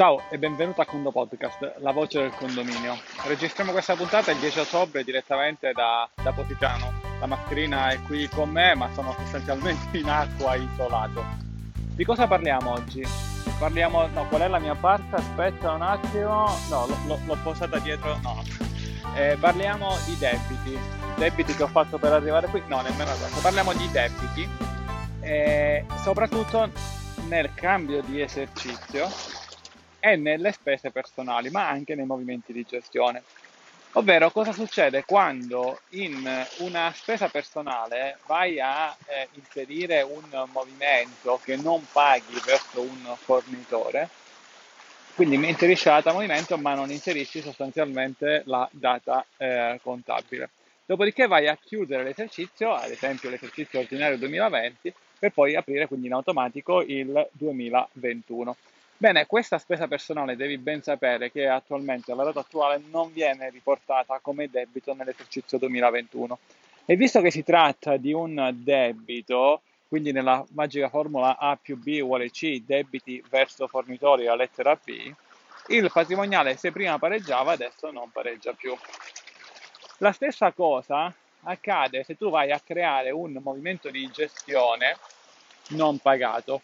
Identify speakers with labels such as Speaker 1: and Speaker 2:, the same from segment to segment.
Speaker 1: Ciao e benvenuto a Condo Podcast, la voce del condominio. Registriamo questa puntata il 10 ottobre direttamente da, da Positano. La mascherina è qui con me, ma sono sostanzialmente in acqua isolato. Di cosa parliamo oggi? Parliamo, no, qual è la mia parte? Aspetta un attimo, no, l'ho, l'ho posata dietro, no. Eh, parliamo di debiti, debiti che ho fatto per arrivare qui, no, nemmeno adesso. Parliamo di debiti, eh, soprattutto nel cambio di esercizio e nelle spese personali, ma anche nei movimenti di gestione. Ovvero cosa succede quando in una spesa personale vai a eh, inserire un movimento che non paghi verso un fornitore, quindi inserisci la data movimento ma non inserisci sostanzialmente la data eh, contabile. Dopodiché vai a chiudere l'esercizio, ad esempio l'esercizio ordinario 2020, per poi aprire quindi in automatico il 2021. Bene, questa spesa personale devi ben sapere che attualmente alla data attuale non viene riportata come debito nell'esercizio 2021. E visto che si tratta di un debito, quindi nella magica formula A più B uguale C, debiti verso fornitori a lettera B, il patrimoniale se prima pareggiava adesso non pareggia più. La stessa cosa accade se tu vai a creare un movimento di gestione non pagato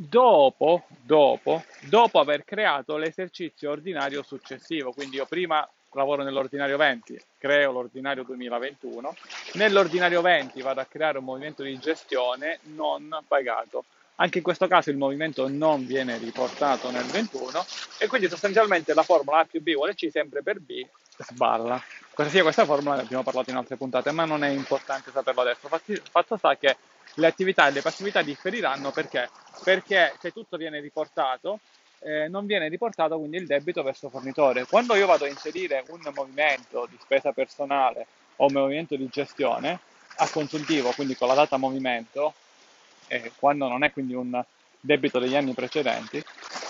Speaker 1: dopo, dopo, dopo aver creato l'esercizio ordinario successivo. Quindi io prima lavoro nell'ordinario 20, creo l'ordinario 2021, nell'ordinario 20 vado a creare un movimento di gestione non pagato. Anche in questo caso il movimento non viene riportato nel 21 e quindi sostanzialmente la formula A più B uguale C sempre per B sballa. Cosa sia questa formula ne abbiamo parlato in altre puntate, ma non è importante saperlo adesso. Fatto sta che le attività e le passività differiranno perché? Perché se tutto viene riportato, eh, non viene riportato quindi il debito verso fornitore. Quando io vado a inserire un movimento di spesa personale o un movimento di gestione a consuntivo, quindi con la data movimento, eh, quando non è quindi un debito degli anni precedenti,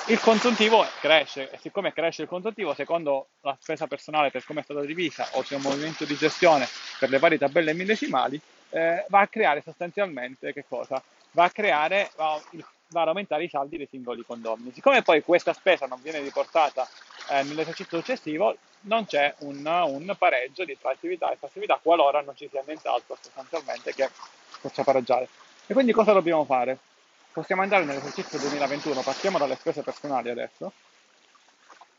Speaker 1: il consuntivo cresce e siccome cresce il consuntivo, secondo la spesa personale per come è stata divisa o c'è un movimento di gestione per le varie tabelle millesimali, eh, va a creare sostanzialmente che cosa? Va a creare, va, va, ad aumentare i saldi dei singoli condomini. Siccome poi questa spesa non viene riportata eh, nell'esercizio successivo, non c'è un, un pareggio di tra attività e passività qualora non ci sia nient'altro sostanzialmente che possa pareggiare. E quindi cosa dobbiamo fare? Possiamo andare nell'esercizio 2021, partiamo dalle spese personali adesso,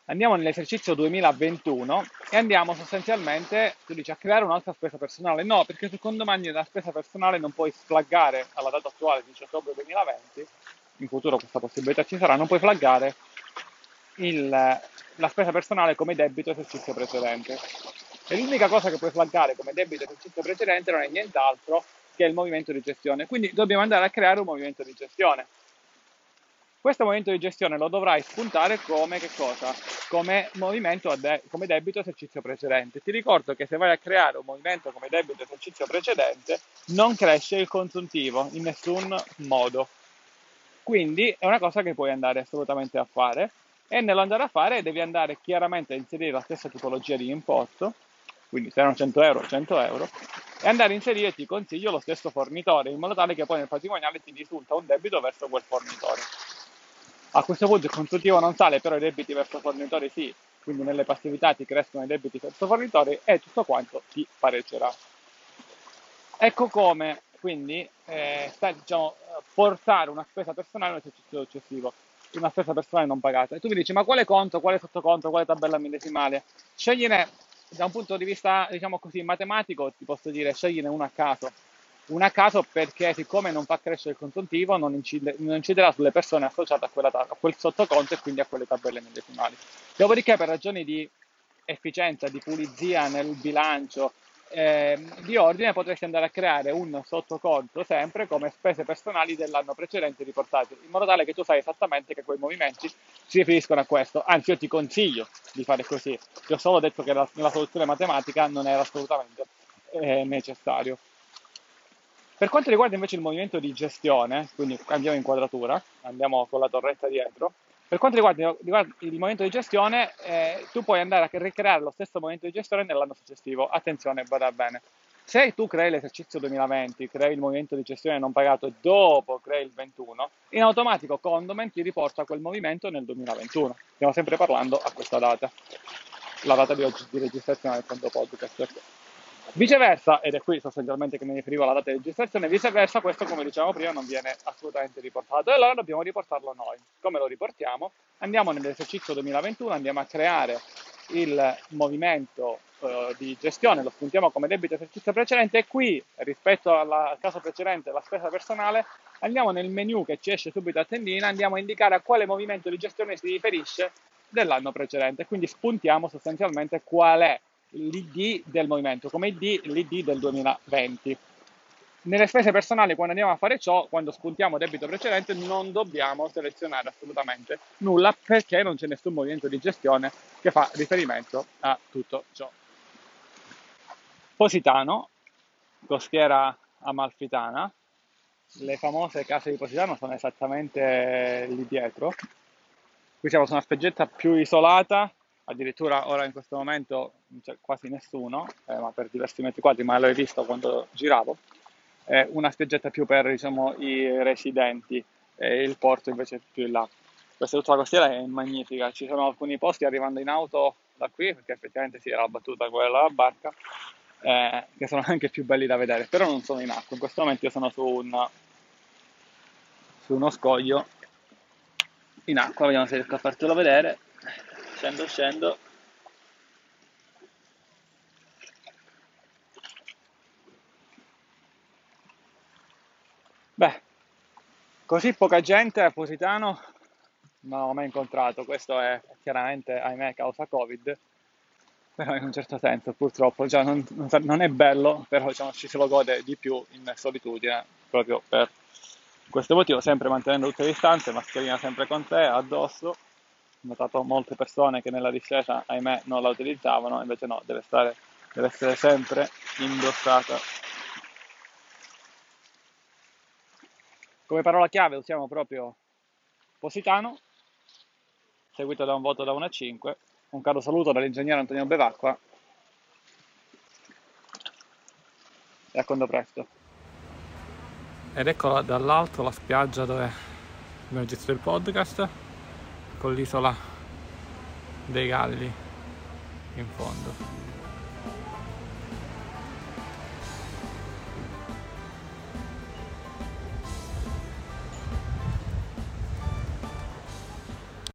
Speaker 1: andiamo nell'esercizio 2021 e andiamo sostanzialmente, tu dici, a creare un'altra spesa personale. No, perché secondo me la spesa personale non puoi flaggare alla data attuale, 10 ottobre 2020, in futuro questa possibilità ci sarà, non puoi flaggare il, la spesa personale come debito esercizio precedente. E l'unica cosa che puoi flaggare come debito esercizio precedente non è nient'altro che il movimento di gestione. Quindi dobbiamo andare a creare un movimento di gestione. Questo movimento di gestione lo dovrai spuntare come che cosa? Come movimento de- come debito esercizio precedente. Ti ricordo che se vai a creare un movimento come debito esercizio precedente, non cresce il consuntivo in nessun modo. Quindi è una cosa che puoi andare assolutamente a fare e nell'andare a fare devi andare chiaramente a inserire la stessa tipologia di importo, quindi se erano 100 euro, 100 euro, e andare a inserire ti consiglio lo stesso fornitore in modo tale che poi nel patrimoniale ti risulta un debito verso quel fornitore. A questo punto il consultivo non sale, però i debiti verso fornitori sì, quindi nelle passività ti crescono i debiti verso fornitori e tutto quanto ti pareggerà. Ecco come quindi eh, sta, diciamo, portare una spesa personale in un esercizio successivo, una spesa personale non pagata. E tu mi dici, ma quale conto, quale sottoconto, quale tabella millesimale? Scegliene da un punto di vista, diciamo così, matematico, ti posso dire, scegliene uno a caso un a caso perché siccome non fa crescere il consuntivo non, incide, non inciderà sulle persone associate a, quella, a, quel sottoconto e quindi a quelle tabelle medesimali. Dopodiché per ragioni di efficienza, di pulizia nel bilancio, eh, di ordine potresti andare a creare un sottoconto sempre come spese personali dell'anno precedente riportate, in modo tale che tu sai esattamente che quei movimenti si riferiscono a questo. Anzi, io ti consiglio di fare così. Ti ho solo detto che la, nella soluzione matematica non era assolutamente eh, necessario. Per quanto riguarda invece il movimento di gestione, quindi cambiamo inquadratura, andiamo con la torretta dietro, per quanto riguarda, riguarda il movimento di gestione, eh, tu puoi andare a ricreare lo stesso movimento di gestione nell'anno successivo. Attenzione, vada bene. Se tu crei l'esercizio 2020, crei il movimento di gestione non pagato e dopo crei il 21, in automatico Condoment ti riporta quel movimento nel 2021. Stiamo sempre parlando a questa data, la data di, oggi, di registrazione del conto podcast. Viceversa, ed è qui sostanzialmente che mi riferivo alla data di registrazione, viceversa questo come dicevamo prima non viene assolutamente riportato e allora dobbiamo riportarlo noi. Come lo riportiamo? Andiamo nell'esercizio 2021, andiamo a creare il movimento eh, di gestione, lo spuntiamo come debito esercizio precedente e qui rispetto alla, al caso precedente la spesa personale andiamo nel menu che ci esce subito a tendina, andiamo a indicare a quale movimento di gestione si riferisce dell'anno precedente, quindi spuntiamo sostanzialmente qual è l'ID del movimento, come ID l'ID del 2020. Nelle spese personali, quando andiamo a fare ciò, quando spuntiamo debito precedente, non dobbiamo selezionare assolutamente nulla perché non c'è nessun movimento di gestione che fa riferimento a tutto ciò. Positano, costiera amalfitana, le famose case di Positano sono esattamente lì dietro. Qui siamo su una spiaggetta più isolata, addirittura ora in questo momento c'è quasi nessuno, eh, ma per diversi metri quadri, ma l'ho visto quando giravo. È una spiaggetta più per diciamo, i residenti e il porto invece più in là. Questa la costiera è magnifica, ci sono alcuni posti arrivando in auto da qui, perché effettivamente si era abbattuta quella barca, eh, che sono anche più belli da vedere, però non sono in acqua. In questo momento io sono su, un, su uno scoglio in acqua, vediamo se riesco a fartelo vedere. Scendo, scendo. Beh, così poca gente a Positano non ho mai incontrato, questo è chiaramente, ahimè, causa Covid però in un certo senso purtroppo cioè, non, non, è bello, però diciamo, ci se lo gode di più in solitudine, proprio per questo motivo, sempre mantenendo tutte le distanze, mascherina sempre con te, addosso. Notato molte persone che nella discesa, ahimè, non la utilizzavano, invece no, deve, stare, deve essere sempre indossata. Come parola chiave usiamo proprio Positano, seguito da un voto da 1 a 5, un caro saluto dall'ingegnere Antonio Bevacqua e a quando presto. Ed ecco dall'alto la spiaggia dove abbiamo gestito il podcast con l'isola dei Galli in fondo.